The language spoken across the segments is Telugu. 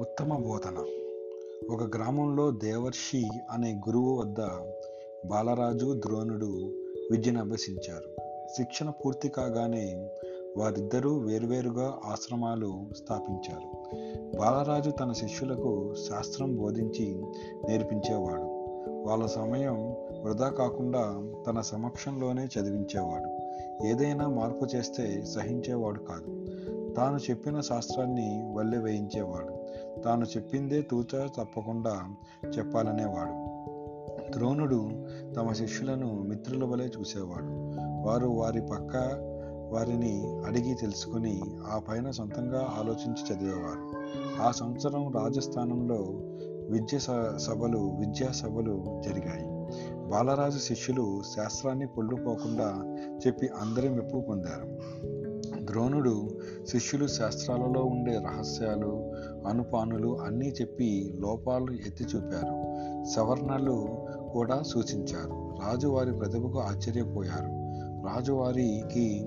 ఉత్తమ బోధన. ఒక గ్రామంలో దేవర్షి అనే గురువు వద్ద బాలరాజు ద్రోణుడు విద్యను అభ్యసించారు. శిక్షణ పూర్తి కాగానే వారిద్దరూ వేర్వేరుగా ఆశ్రమాలు స్థాపించారు. బాలరాజు తన శిష్యులకు శాస్త్రం బోధించి నేర్పించేవాడు. వాళ్ళ సమయం వృధా కాకుండా తన సమక్షంలోనే చదివించేవాడు. ఏదైనా మార్పు చేస్తే సహించేవాడు కాదు. తాను చెప్పిన శాస్త్రాన్ని వల్లె వేయించేవాడు. తాను చెప్పిందే తూచ తప్పకుండా చెప్పాలనేవాడు. ద్రోణుడు తమ శిష్యులను మిత్రుల వలె చూసేవాడు. వారు వారి పక్క వారిని అడిగి తెలుసుకుని ఆ పైన సొంతంగా ఆలోచించి చదివేవారు. ఆ సంవత్సరం రాజస్థానంలో విద్య సభలు విద్యా సభలు జరిగాయి. బాలరాజు శిష్యులు శాస్త్రాన్ని పొల్లుపోకుండా చెప్పి అందరి మెప్పు పొందారు. ద్రోణుడు శిష్యులు శాస్త్రాలలో ఉండే రహస్యాలు అనుపానులు అన్నీ చెప్పి లోపాలు ఎత్తి చూపారు సవర్ణలు కూడా సూచించారు. రాజు వారి ప్రతిభకు ఆశ్చర్యపోయారు. రాజు వారికి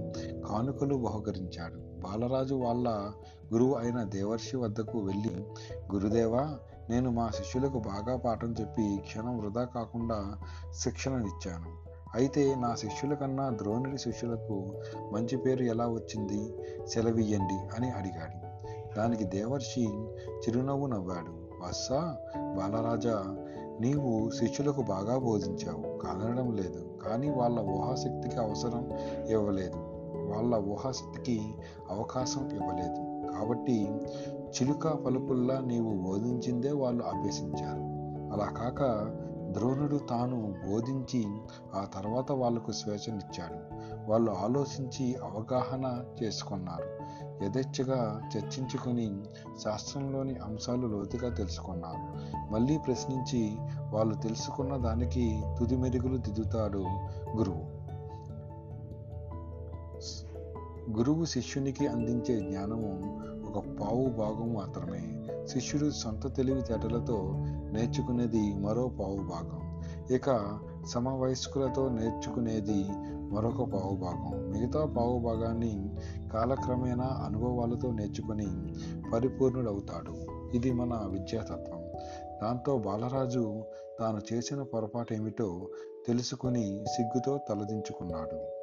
కానుకలు బహుకరించాడు. బాలరాజు వాళ్ళ గురువు అయిన దేవర్షి వద్దకు వెళ్ళి గురుదేవా నేను మా శిష్యులకు బాగా పాఠం చెప్పి క్షణం వృధా కాకుండా శిక్షణనిచ్చాను. అయితే నా శిష్యుల కన్నా ద్రోణుడి శిష్యులకు మంచి పేరు ఎలా వచ్చింది? సెలవియ్యండి అని అడిగాడు. దానికి దేవర్షి చిరునవ్వు నవ్వాడు. వస్సా బాలరాజా నీవు శిష్యులకు బాగా బోధించావు. కనడం లేదు. కానీ వాళ్ళ ఊహాశక్తికి అవసరం ఇవ్వలేదు. వాళ్ళ ఊహాశక్తికి అవకాశం ఇవ్వలేదు. కాబట్టి చిలుక పలుకుల్లా నీవు బోధించిందే వాళ్ళు అభ్యసించారు. అలా కాక ద్రోణుడు తాను బోధించి ఆ తర్వాత వాళ్ళకు స్వేచ్ఛనిచ్చాడు. వాళ్ళు ఆలోచించి అవగాహన చేసుకున్నారు. యథేచ్ఛగా చర్చించుకొని శాస్త్రంలోని అంశాలు లోతుగా తెలుసుకున్నారు. మళ్ళీ ప్రశ్నించి వాళ్ళు తెలుసుకున్న దానికి తుది మెరుగులు దిద్దుతాడు గురువు. గురువు శిష్యునికి అందించే జ్ఞానము ఒక పావు భాగం మాత్రమే. శిష్యుడు సొంత తెలివితేటలతో నేర్చుకునేది మరో పావు భాగం. ఇక సమవయస్కులతో నేర్చుకునేది మరొక పావు భాగం. మిగతా పావు భాగాన్ని కాలక్రమేణా అనుభవాలతో నేర్చుకుని పరిపూర్ణుడవుతాడు. ఇది మన విద్యాతత్వం. దాంతో బాలరాజు తాను చేసిన పొరపాటు ఏమిటో తెలుసుకుని సిగ్గుతో తలదించుకున్నాడు.